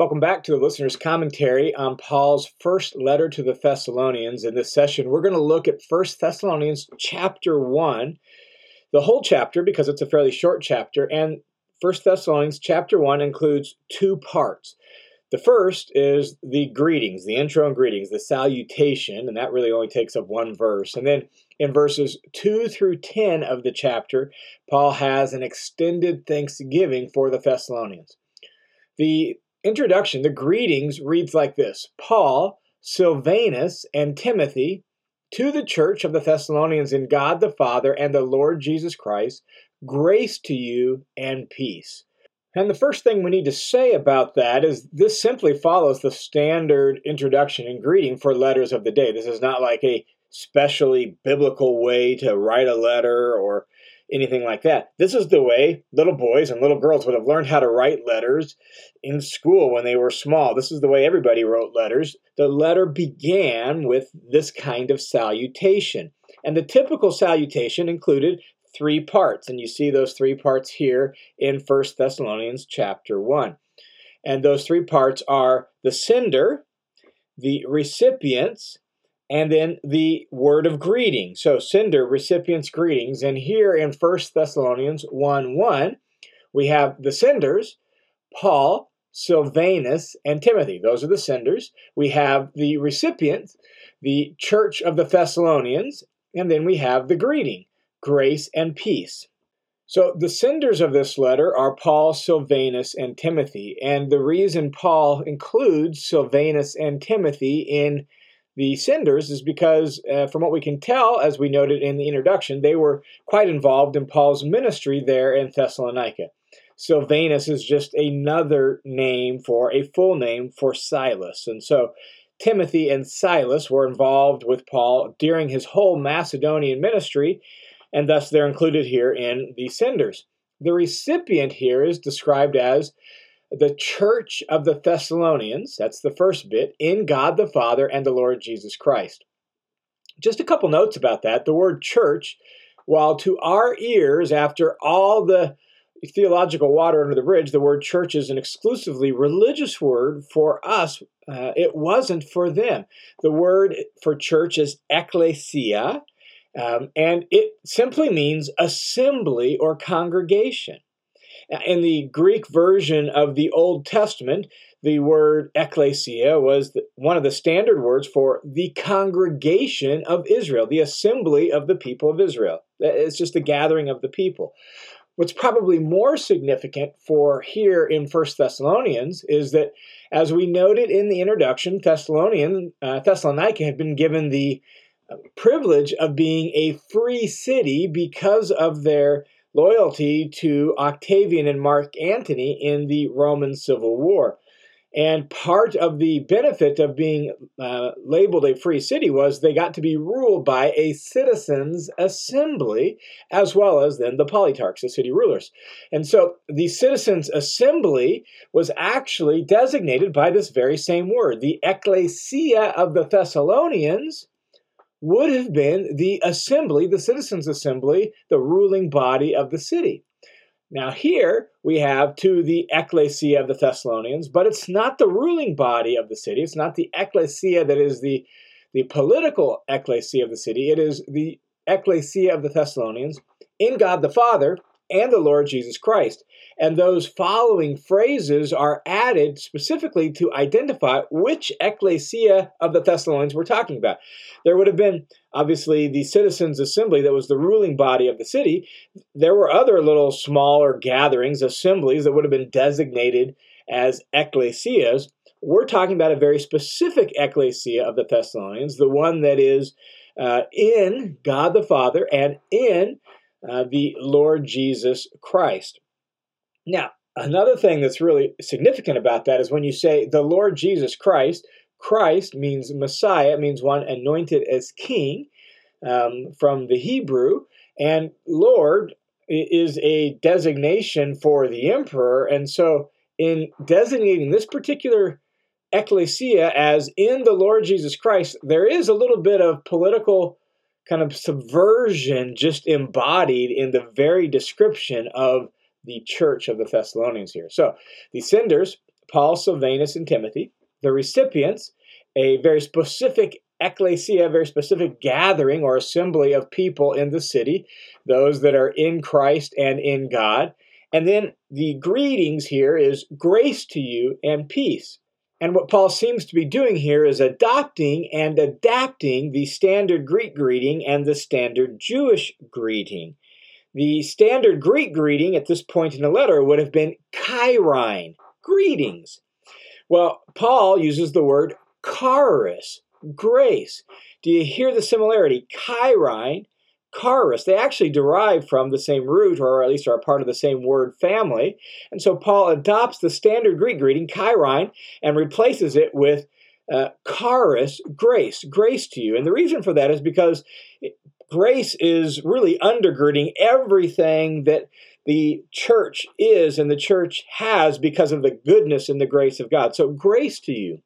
Welcome back to the listener's commentary on Paul's first letter to the Thessalonians. In this session, we're going to look at 1 Thessalonians chapter 1, the whole chapter because it's a fairly short chapter, and 1 Thessalonians chapter 1 includes two parts. The first is the greetings, the intro and greetings, the salutation, and that really only takes up one verse. And then in verses 2 through 10 of the chapter, Paul has an extended thanksgiving for the Thessalonians. The introduction, the greetings, reads like this Paul, Silvanus, and Timothy to the church of the Thessalonians in God the Father and the Lord Jesus Christ, grace to you and peace. And the first thing we need to say about that is this simply follows the standard introduction and greeting for letters of the day. This is not like a specially biblical way to write a letter or anything like that. This is the way little boys and little girls would have learned how to write letters in school when they were small. This is the way everybody wrote letters. The letter began with this kind of salutation. And the typical salutation included three parts, and you see those three parts here in 1 Thessalonians chapter 1. And those three parts are the sender, the recipients, and then the word of greeting. So sender, recipients, greetings. And here in 1 Thessalonians 1 1, we have the senders, Paul, Silvanus, and Timothy. Those are the senders. We have the recipients, the church of the Thessalonians, and then we have the greeting, grace and peace. So the senders of this letter are Paul, Silvanus, and Timothy. And the reason Paul includes Silvanus and Timothy in the senders is because, uh, from what we can tell, as we noted in the introduction, they were quite involved in Paul's ministry there in Thessalonica. Silvanus is just another name for a full name for Silas. And so Timothy and Silas were involved with Paul during his whole Macedonian ministry, and thus they're included here in the senders. The recipient here is described as the church of the Thessalonians, that's the first bit, in God the Father and the Lord Jesus Christ. Just a couple notes about that. The word church, while to our ears, after all the theological water under the bridge, the word church is an exclusively religious word for us. Uh, it wasn't for them. The word for church is ecclesia, um, and it simply means assembly or congregation. In the Greek version of the Old Testament, the word ecclesia was one of the standard words for the congregation of Israel, the assembly of the people of Israel. It's just the gathering of the people. What's probably more significant for here in First Thessalonians is that, as we noted in the introduction, Thessalonian uh, Thessalonica had been given the uh, privilege of being a free city because of their loyalty to Octavian and Mark Antony in the Roman Civil War. And part of the benefit of being uh, labeled a free city was they got to be ruled by a citizens' assembly, as well as then the politarchs, the city rulers. And so the citizens' assembly was actually designated by this very same word. The ecclesia of the Thessalonians would have been the assembly, the citizens' assembly, the ruling body of the city. Now, here we have to the ecclesia of the Thessalonians, but it's not the ruling body of the city. It's not the ecclesia that is the, the political ecclesia of the city. It is the ecclesia of the Thessalonians in God the Father and the Lord Jesus Christ. And those following phrases are added specifically to identify which ecclesia of the Thessalonians we're talking about. There would have been, obviously, the citizens' assembly that was the ruling body of the city. There were other little smaller gatherings, assemblies that would have been designated as ecclesias. We're talking about a very specific ecclesia of the Thessalonians, the one that is uh, in God the Father and in uh, the Lord Jesus Christ. Now, another thing that's really significant about that is when you say the Lord Jesus Christ, Christ means Messiah, means one anointed as king um, from the Hebrew, and Lord is a designation for the emperor. And so, in designating this particular ecclesia as in the Lord Jesus Christ, there is a little bit of political kind of subversion just embodied in the very description of the church of the Thessalonians here. So the senders, Paul, Silvanus, and Timothy. The recipients, a very specific ecclesia, a very specific gathering or assembly of people in the city, those that are in Christ and in God. And then the greetings here is grace to you and peace. And what Paul seems to be doing here is adopting and adapting the standard Greek greeting and the standard Jewish greeting. The standard Greek greeting at this point in the letter would have been chairein, greetings. Well, Paul uses the word charis, grace. Do you hear the similarity? Chairein, charis, they actually derive from the same root, or at least are part of the same word family. And so Paul adopts the standard Greek greeting, chairein, and replaces it with uh, charis, grace, grace to you. And the reason for that is because grace is really undergirding everything that the church is and the church has because of the goodness and the grace of God. So, grace to you.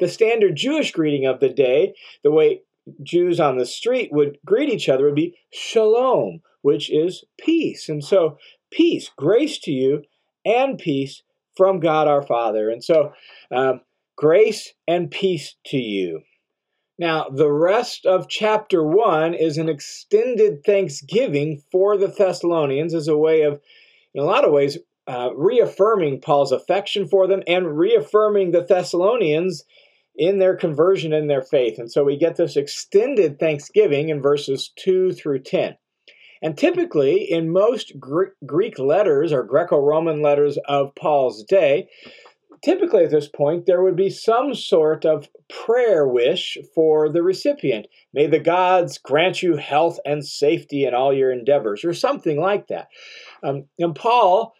The standard Jewish greeting of the day, the way Jews on the street would greet each other, would be shalom, which is peace. And so, peace, grace to you, and peace from God our Father. And so, um, grace and peace to you. Now, the rest of chapter 1 is an extended thanksgiving for the Thessalonians as a way of, in a lot of ways, uh, reaffirming Paul's affection for them and reaffirming the Thessalonians in their conversion and their faith. And so we get this extended thanksgiving in verses 2 through 10. And typically, in most Greek letters or Greco Roman letters of Paul's day, typically at this point, there would be some sort of prayer wish for the recipient. May the gods grant you health and safety in all your endeavors, or something like that. Um, and Paul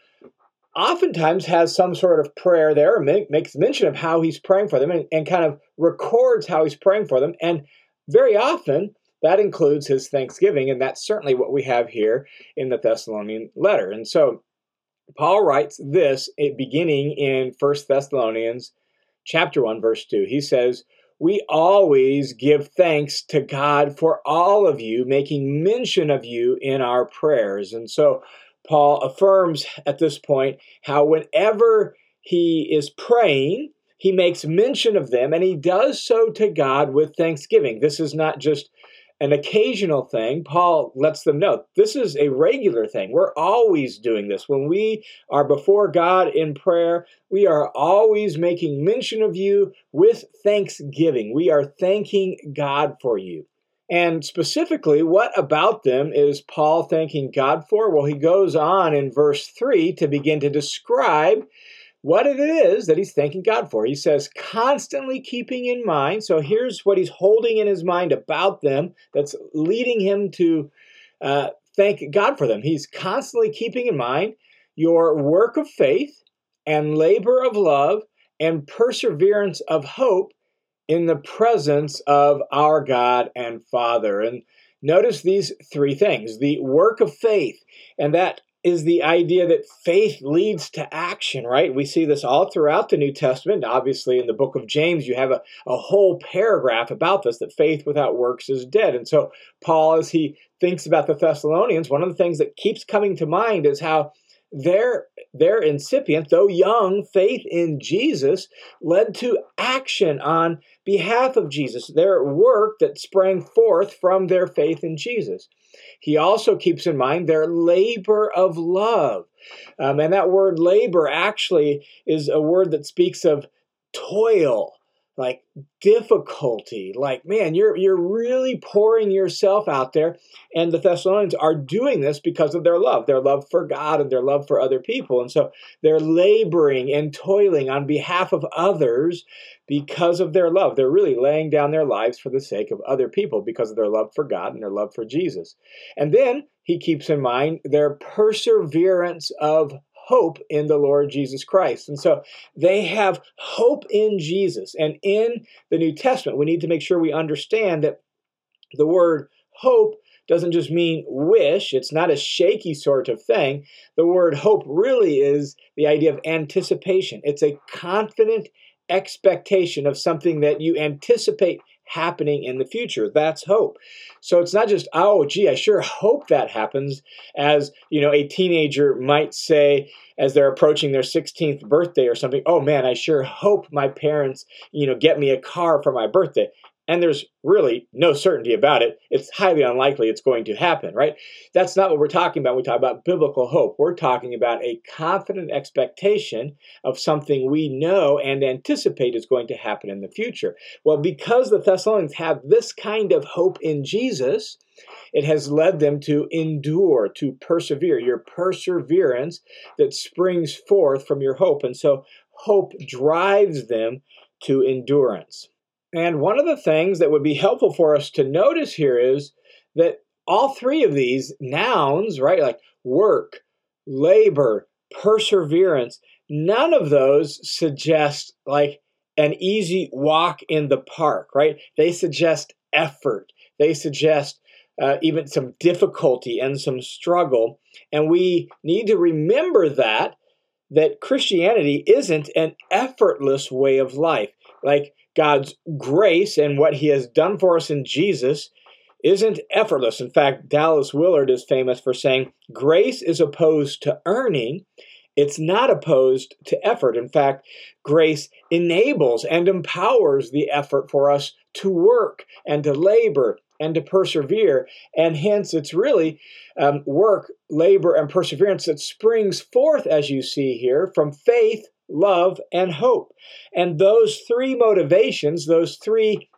oftentimes has some sort of prayer there, make, makes mention of how he's praying for them, and, and kind of records how he's praying for them. And very often, that includes his thanksgiving, and that's certainly what we have here in the Thessalonian letter. And so Paul writes this eh, beginning in 1 Thessalonians chapter 1 verse 2. He says, "We always give thanks to God for all of you, making mention of you in our prayers." And so Paul affirms at this point how whenever he is praying, he makes mention of them and he does so to God with thanksgiving. This is not just an occasional thing, Paul lets them know this is a regular thing. We're always doing this. When we are before God in prayer, we are always making mention of you with thanksgiving. We are thanking God for you. And specifically, what about them is Paul thanking God for? Well, he goes on in verse 3 to begin to describe what it is that he's thanking God for. He says, constantly keeping in mind. So here's what he's holding in his mind about them that's leading him to uh, thank God for them. He's constantly keeping in mind your work of faith and labor of love and perseverance of hope in the presence of our God and Father. And notice these three things the work of faith, and that is the idea that faith leads to action, right? We see this all throughout the New Testament. Obviously, in the book of James, you have a, a whole paragraph about this that faith without works is dead. And so, Paul, as he thinks about the Thessalonians, one of the things that keeps coming to mind is how their their incipient, though young, faith in Jesus led to action on behalf of Jesus, their work that sprang forth from their faith in Jesus. He also keeps in mind their labor of love. Um, and that word labor actually is a word that speaks of toil like difficulty. Like man you're you're really pouring yourself out there and the thessalonians are doing this because of their love their love for god and their love for other people. And so they're laboring and toiling on behalf of others because of their love. They're really laying down their lives for the sake of other people because of their love for god and their love for jesus. And then he keeps in mind their perseverance of hope in the Lord Jesus Christ. And so they have hope in Jesus. And in the New Testament, we need to make sure we understand that the word hope doesn't just mean wish, it's not a shaky sort of thing. The word hope really is the idea of anticipation, it's a confident expectation of something that you anticipate happening in the future. That's hope. So it's not just, oh, gee, I sure hope that happens, as you know, a teenager might say as they're approaching their 16th birthday or something, oh man, I sure hope my parents, you know, get me a car for my birthday and there's really no certainty about it, it's highly unlikely it's going to happen, right? That's not what we're talking about when we talk about biblical hope. We're talking about a confident expectation of something we know and anticipate is going to happen in the future. Well, because the Thessalonians have this kind of hope in Jesus, it has led them to endure, to persevere, your perseverance that springs forth from your hope. And so hope drives them to endurance. And one of the things that would be helpful for us to notice here is that all three of these nouns, right, like work, labor, perseverance, none of those suggest like an easy walk in the park, right? They suggest effort. They suggest uh, even some difficulty and some struggle. And we need to remember that that Christianity isn't an effortless way of life. Like God's grace and what He has done for us in Jesus isn't effortless. In fact, Dallas Willard is famous for saying grace is opposed to earning, it's not opposed to effort. In fact, grace enables and empowers the effort for us to work and to labor and to persevere. And hence, it's really um, work, labor, and perseverance that springs forth, as you see here, from faith love, and hope. And those three motivations, those three,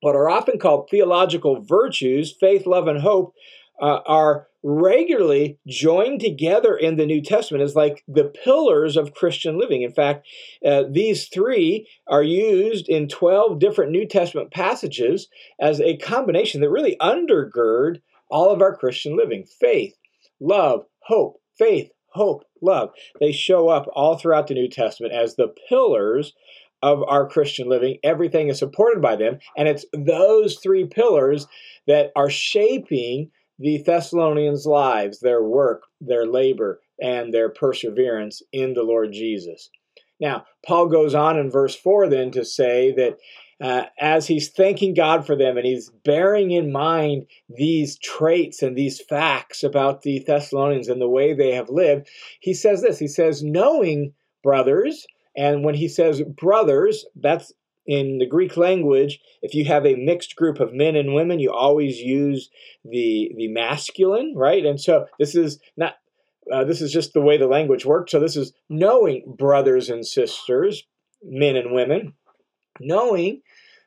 what are often called theological virtues, faith, love, and hope, uh, are regularly joined together in the New Testament as like the pillars of Christian living. In fact, uh, these three are used in 12 different New Testament passages as a combination that really undergird all of our Christian living faith, love, hope, faith, hope, love. They show up all throughout the New Testament as the pillars of our Christian living. Everything is supported by them. And it's those three pillars that are shaping the Thessalonians' lives, their work, their labor, and their perseverance in the Lord Jesus. Now, Paul goes on in verse 4 then to say that uh, as he's thanking God for them and he's bearing in mind these traits and these facts about the Thessalonians and the way they have lived, he says this He says, knowing brothers, and when he says brothers, that's in the Greek language, if you have a mixed group of men and women, you always use the the masculine, right? And so this is not uh, this is just the way the language works. So this is knowing brothers and sisters, men and women, knowing,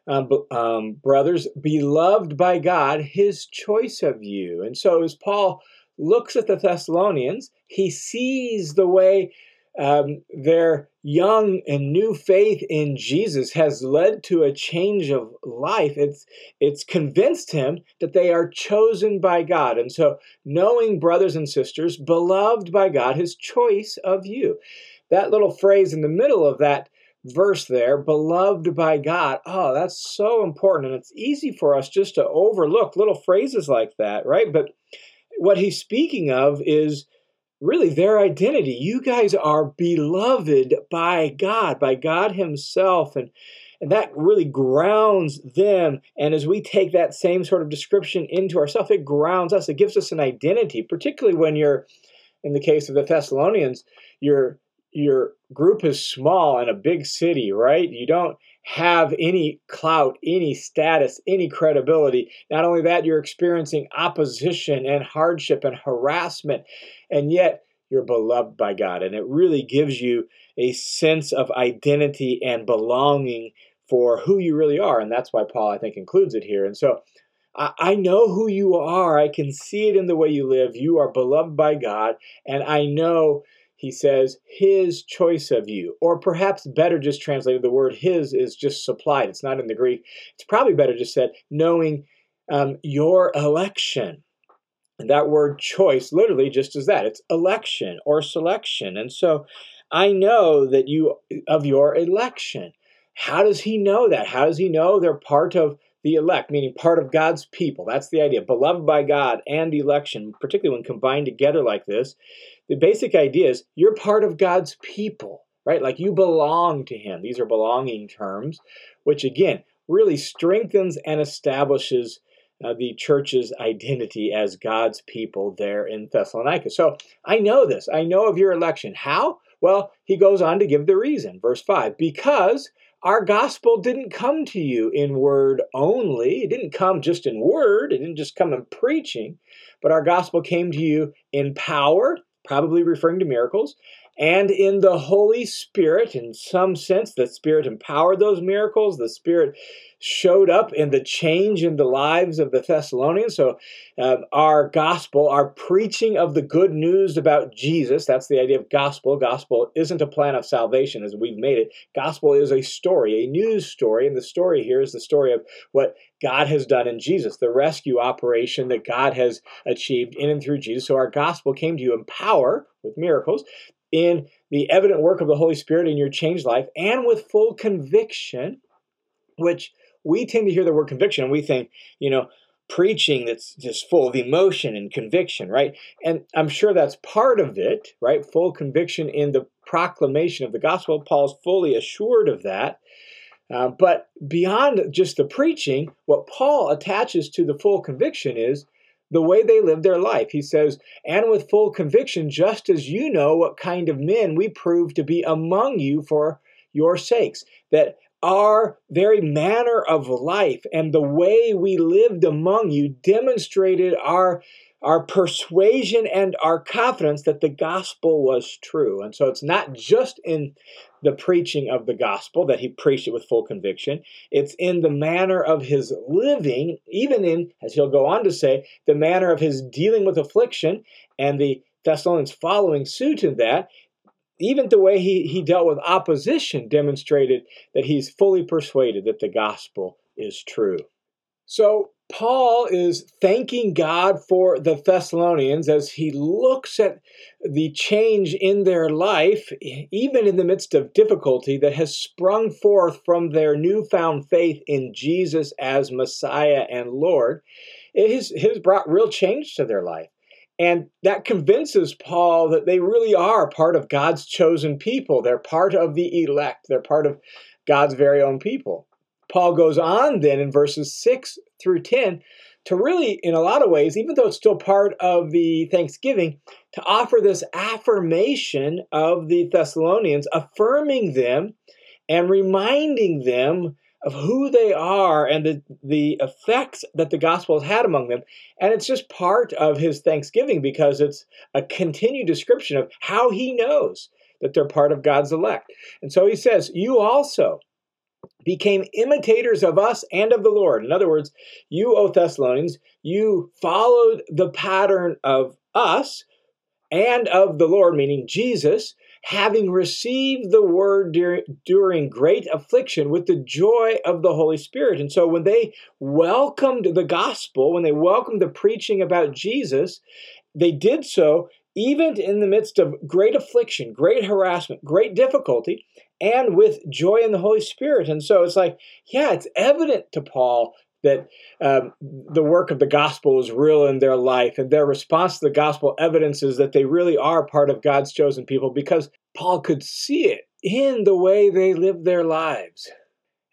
um, um, brothers, beloved by God, his choice of you. And so as Paul looks at the Thessalonians, he sees the way um, their young and new faith in Jesus has led to a change of life. It's it's convinced him that they are chosen by God. And so knowing brothers and sisters, beloved by God, his choice of you. That little phrase in the middle of that verse there, beloved by God. Oh, that's so important. And it's easy for us just to overlook little phrases like that, right? But what he's speaking of is really their identity. You guys are beloved by God, by God Himself. And and that really grounds them. And as we take that same sort of description into ourselves, it grounds us. It gives us an identity, particularly when you're, in the case of the Thessalonians, you're your group is small in a big city, right? You don't have any clout, any status, any credibility. Not only that, you're experiencing opposition and hardship and harassment, and yet you're beloved by God. And it really gives you a sense of identity and belonging for who you really are. And that's why Paul, I think, includes it here. And so I know who you are. I can see it in the way you live. You are beloved by God. And I know he says his choice of you or perhaps better just translated the word his is just supplied. It's not in the greek. It's probably better just said knowing um, your election. And that word choice literally just is that. It's election or selection. And so i know that you of your election. How does he know that? How does he know they're part of the elect, meaning part of God's people. That's the idea. Beloved by God and election, particularly when combined together like this, the basic idea is you're part of God's people, right? Like you belong to Him. These are belonging terms, which again, really strengthens and establishes uh, the church's identity as God's people there in Thessalonica. So I know this. I know of your election. How? Well, he goes on to give the reason. Verse 5 Because our gospel didn't come to you in word only, it didn't come just in word, it didn't just come in preaching, but our gospel came to you in power, probably referring to miracles, and in the Holy Spirit, in some sense, the Spirit empowered those miracles. The Spirit showed up in the change in the lives of the Thessalonians. So, uh, our gospel, our preaching of the good news about Jesus, that's the idea of gospel. Gospel isn't a plan of salvation as we've made it. Gospel is a story, a news story. And the story here is the story of what God has done in Jesus, the rescue operation that God has achieved in and through Jesus. So, our gospel came to you in power with miracles in the evident work of the Holy Spirit in your changed life and with full conviction, which we tend to hear the word conviction and we think, you know, preaching that's just full of emotion and conviction, right? And I'm sure that's part of it, right? Full conviction in the proclamation of the gospel. Paul's fully assured of that. Uh, but beyond just the preaching, what Paul attaches to the full conviction is the way they live their life. He says, and with full conviction, just as you know what kind of men we prove to be among you for your sakes. That our very manner of life and the way we lived among you demonstrated our our persuasion and our confidence that the gospel was true. And so it's not just in the preaching of the gospel that he preached it with full conviction, it's in the manner of his living, even in, as he'll go on to say, the manner of his dealing with affliction and the Thessalonians following suit in that. Even the way he, he dealt with opposition demonstrated that he's fully persuaded that the gospel is true. So Paul is thanking God for the Thessalonians as he looks at the change in their life, even in the midst of difficulty, that has sprung forth from their newfound faith in Jesus as Messiah and Lord. It has, has brought real change to their life. And that convinces Paul that they really are part of God's chosen people. They're part of the elect, they're part of God's very own people. Paul goes on then in verses 6 through 10 to really, in a lot of ways, even though it's still part of the Thanksgiving, to offer this affirmation of the Thessalonians, affirming them and reminding them of who they are and the, the effects that the gospel has had among them. And it's just part of his Thanksgiving because it's a continued description of how he knows that they're part of God's elect. And so he says, You also became imitators of us and of the Lord. In other words, you, O Thessalonians, you followed the pattern of us and of the Lord, meaning Jesus, having received the word during, during great affliction with the joy of the Holy Spirit. And so when they welcomed the gospel, when they welcomed the preaching about Jesus, they did so even in the midst of great affliction, great harassment, great difficulty, and with joy in the Holy Spirit. And so it's like, yeah, it's evident to Paul that um, the work of the gospel is real in their life, and their response to the gospel evidences that they really are part of God's chosen people because Paul could see it in the way they live their lives.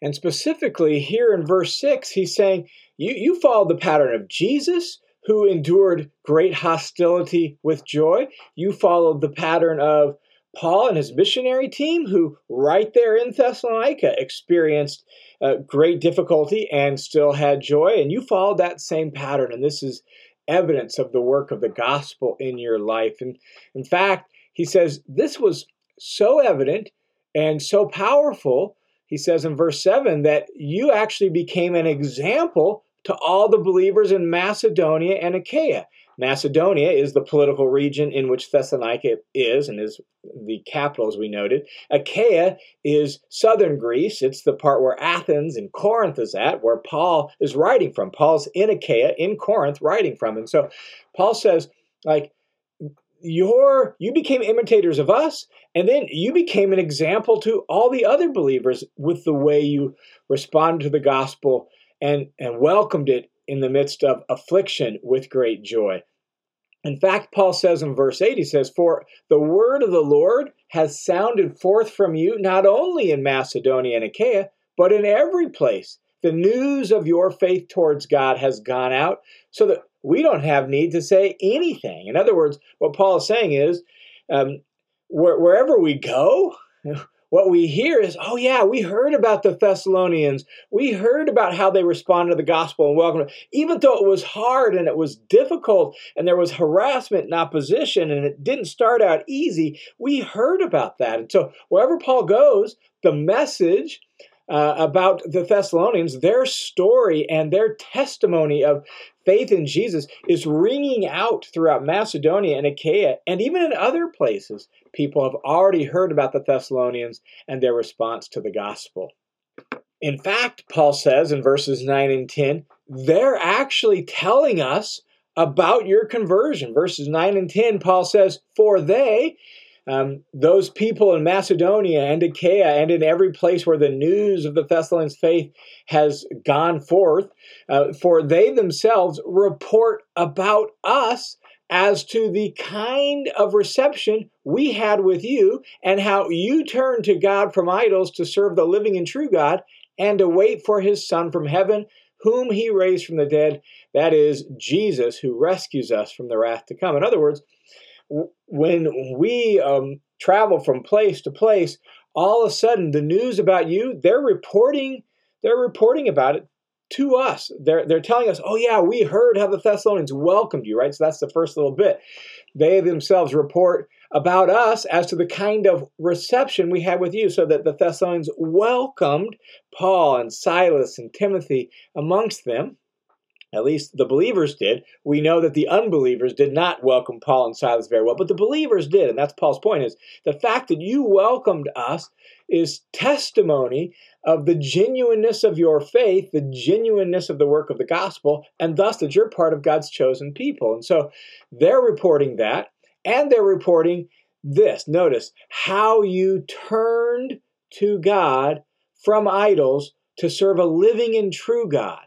And specifically, here in verse 6, he's saying, You, you follow the pattern of Jesus, who endured great hostility with joy. You followed the pattern of Paul and his missionary team, who right there in Thessalonica experienced uh, great difficulty and still had joy. And you followed that same pattern. And this is evidence of the work of the gospel in your life. And in fact, he says this was so evident and so powerful, he says in verse 7, that you actually became an example to all the believers in Macedonia and Achaia. Macedonia is the political region in which Thessalonica is and is the capital, as we noted. Achaia is southern Greece. It's the part where Athens and Corinth is at, where Paul is writing from. Paul's in Achaia, in Corinth, writing from. And so Paul says, like, your you became imitators of us and then you became an example to all the other believers with the way you responded to the gospel and, and welcomed it in the midst of affliction with great joy. In fact, Paul says in verse 8, he says, For the word of the Lord has sounded forth from you, not only in Macedonia and Achaia, but in every place. the news of your faith towards God has gone out so that we don't have need to say anything. In other words, what Paul is saying is um, where, wherever we go, what we hear is, oh, yeah, we heard about the Thessalonians. We heard about how they responded to the gospel and welcomed it. Even though it was hard and it was difficult and there was harassment and opposition and it didn't start out easy, we heard about that. And so wherever Paul goes, the message uh, about the Thessalonians, their story and their testimony of faith in Jesus is ringing out throughout Macedonia and Achaia, and even in other places. People have already heard about the Thessalonians and their response to the gospel. In fact, Paul says in verses 9 and 10, they're actually telling us about your conversion. Verses 9 and 10, Paul says, For they, um, those people in Macedonia and Achaia and in every place where the news of the Thessalonians faith has gone forth, uh, for they themselves report about us as to the kind of reception we had with you and how you turned to God from idols to serve the living and true God and to wait for his Son from heaven, whom he raised from the dead, that is, Jesus, who rescues us from the wrath to come. In other words, when we um, travel from place to place, all of a sudden the news about you, they're reporting, they're reporting about it to us. They're, they're telling us, oh, yeah, we heard how the Thessalonians welcomed you, right? So that's the first little bit. They themselves report about us as to the kind of reception we had with you, so that the Thessalonians welcomed Paul and Silas and Timothy amongst them. At least the believers did. We know that the unbelievers did not welcome Paul and Silas very well, but the believers did. And that's Paul's point is the fact that you welcomed us is testimony of the genuineness of your faith, the genuineness of the work of the gospel, and thus that you're part of God's chosen people. And so they're reporting that, and they're reporting this. Notice how you turned to God from idols to serve a living and true God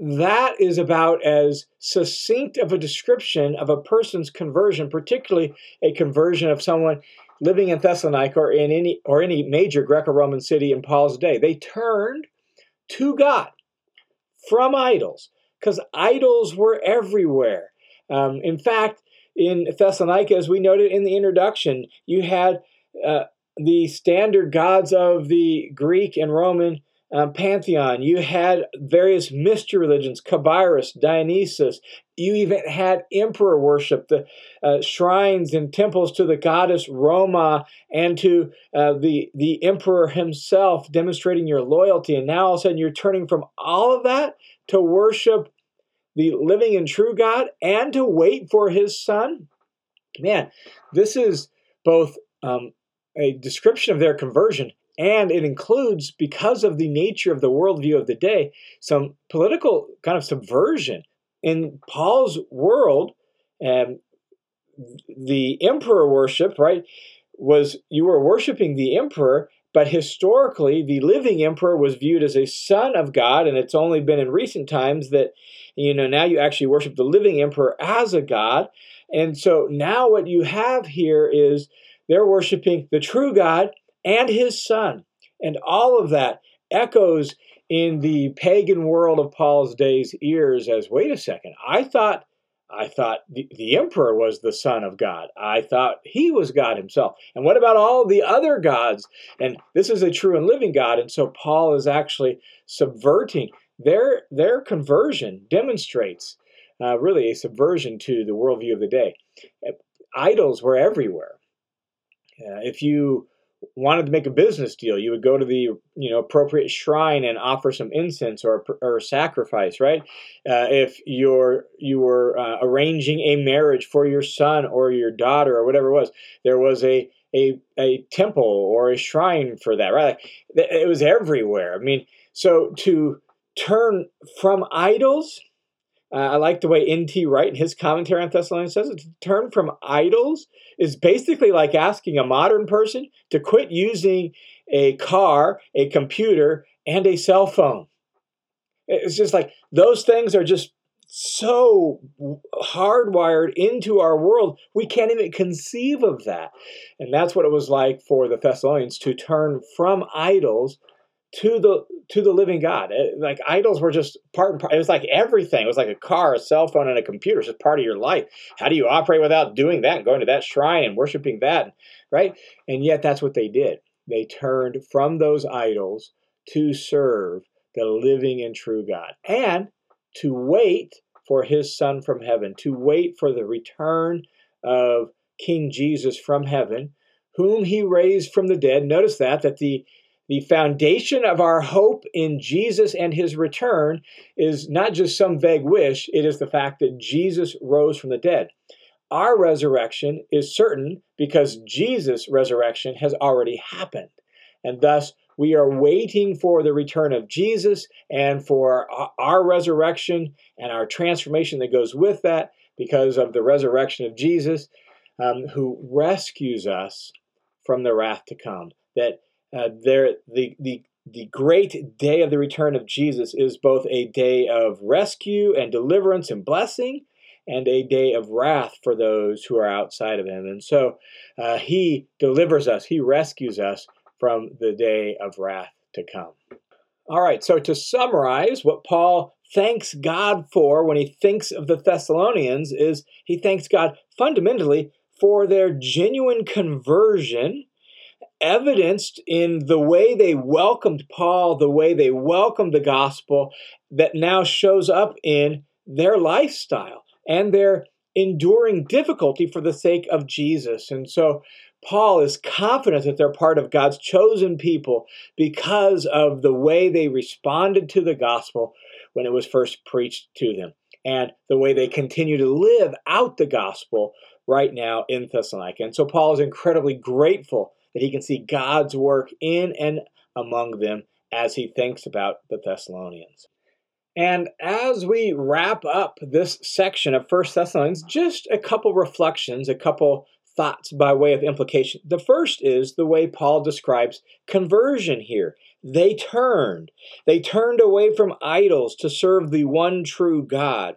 that is about as succinct of a description of a person's conversion, particularly a conversion of someone living in Thessalonica or in any or any major Greco-Roman city in Paul's day. They turned to God from idols because idols were everywhere. Um, in fact, in Thessalonica, as we noted in the introduction, you had uh, the standard gods of the Greek and Roman um, pantheon. You had various mystery religions, Cabirus, Dionysus. You even had emperor worship, the uh, shrines and temples to the goddess Roma and to uh, the, the emperor himself, demonstrating your loyalty. And now all of a sudden you're turning from all of that to worship the living and true God and to wait for his son. Man, this is both um, a description of their conversion and it includes, because of the nature of the worldview of the day, some political kind of subversion. In Paul's world, um, the emperor worship, right, was you were worshiping the emperor, but historically, the living emperor was viewed as a son of God, and it's only been in recent times that, you know, now you actually worship the living emperor as a God. And so now what you have here is they're worshiping the true God and his son. And all of that echoes in the pagan world of Paul's days ears as wait a second, I thought I thought the, the emperor was the son of God. I thought he was God himself. And what about all the other gods? And this is a true and living God. And so Paul is actually subverting their their conversion demonstrates uh, really a subversion to the worldview of the day. Idols were everywhere. Uh, if you wanted to make a business deal, you would go to the you know appropriate shrine and offer some incense or or sacrifice, right? Uh, if you're you were uh, arranging a marriage for your son or your daughter or whatever it was, there was a a a temple or a shrine for that, right? It was everywhere. I mean, so to turn from idols uh, I like the way N.T. Wright in his commentary on Thessalonians says it. To turn from idols is basically like asking a modern person to quit using a car, a computer, and a cell phone. It's just like those things are just so hardwired into our world, we can't even conceive of that. And that's what it was like for the Thessalonians to turn from idols to the to the living God. It, like idols were just part and part. It was like everything. It was like a car, a cell phone, and a computer. It's just part of your life. How do you operate without doing that going to that shrine and worshiping that? Right? And yet that's what they did. They turned from those idols to serve the living and true God and to wait for his son from heaven, to wait for the return of King Jesus from heaven, whom he raised from the dead. Notice that that the the foundation of our hope in Jesus and his return is not just some vague wish, it is the fact that Jesus rose from the dead. Our resurrection is certain because Jesus' resurrection has already happened. And thus, we are waiting for the return of Jesus and for our resurrection and our transformation that goes with that because of the resurrection of Jesus, um, who rescues us from the wrath to come. That uh, there, the, the, the great day of the return of Jesus is both a day of rescue and deliverance and blessing, and a day of wrath for those who are outside of him. And so uh, he delivers us, he rescues us from the day of wrath to come. All right, so to summarize, what Paul thanks God for when he thinks of the Thessalonians is he thanks God fundamentally for their genuine conversion evidenced in the way they welcomed Paul, the way they welcomed the gospel, that now shows up in their lifestyle and their enduring difficulty for the sake of Jesus. And so Paul is confident that they're part of God's chosen people because of the way they responded to the gospel when it was first preached to them and the way they continue to live out the gospel right now in Thessalonica. And so Paul is incredibly grateful that he can see God's work in and among them as he thinks about the Thessalonians. And as we wrap up this section of First Thessalonians, just a couple reflections, a couple thoughts by way of implication. The first is the way Paul describes conversion here. They turned. They turned away from idols to serve the one true God.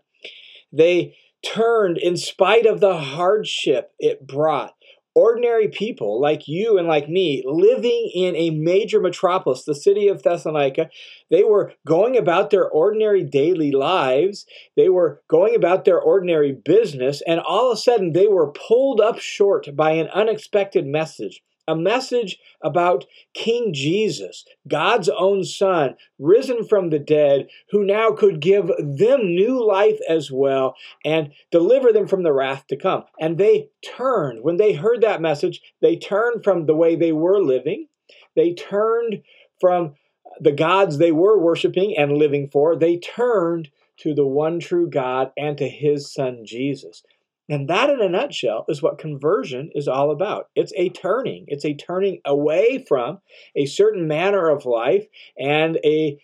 They turned in spite of the hardship it brought ordinary people like you and like me living in a major metropolis, the city of Thessalonica, they were going about their ordinary daily lives. They were going about their ordinary business, and all of a sudden they were pulled up short by an unexpected message a message about King Jesus, God's own Son, risen from the dead, who now could give them new life as well and deliver them from the wrath to come. And they turned, when they heard that message, they turned from the way they were living, they turned from the gods they were worshiping and living for, they turned to the one true God and to his Son Jesus. And that, in a nutshell, is what conversion is all about. It's a turning. It's a turning away from a certain manner of life and a,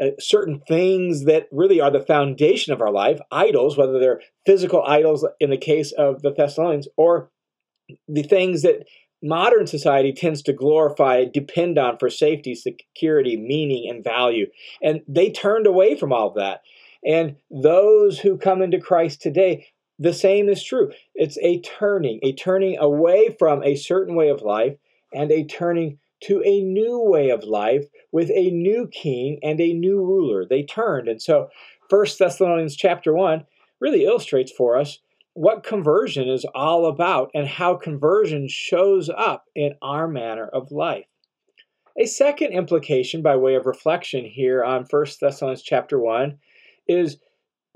a, certain things that really are the foundation of our life, idols, whether they're physical idols in the case of the Thessalonians, or the things that modern society tends to glorify, depend on for safety, security, meaning, and value. And they turned away from all of that. And those who come into Christ today the same is true. It's a turning, a turning away from a certain way of life and a turning to a new way of life with a new king and a new ruler. They turned. And so First Thessalonians chapter 1 really illustrates for us what conversion is all about and how conversion shows up in our manner of life. A second implication by way of reflection here on First Thessalonians chapter 1 is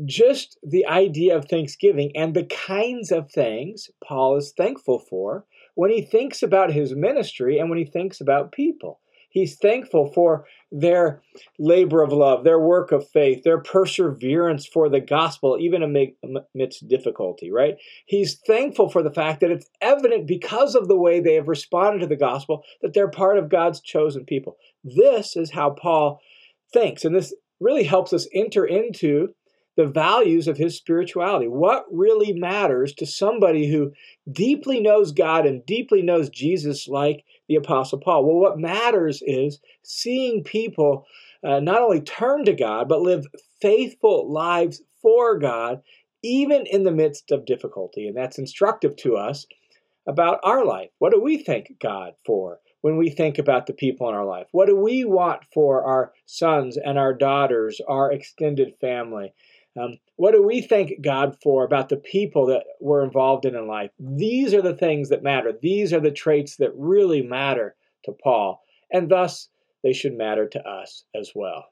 just the idea of thanksgiving and the kinds of things Paul is thankful for when he thinks about his ministry and when he thinks about people. He's thankful for their labor of love, their work of faith, their perseverance for the gospel, even amidst difficulty, right? He's thankful for the fact that it's evident because of the way they have responded to the gospel that they're part of God's chosen people. This is how Paul thinks, and this really helps us enter into the values of his spirituality. What really matters to somebody who deeply knows God and deeply knows Jesus, like the Apostle Paul? Well, what matters is seeing people uh, not only turn to God, but live faithful lives for God, even in the midst of difficulty. And that's instructive to us about our life. What do we thank God for? when we think about the people in our life? What do we want for our sons and our daughters, our extended family? Um, what do we thank God for about the people that we're involved in in life? These are the things that matter. These are the traits that really matter to Paul, and thus they should matter to us as well.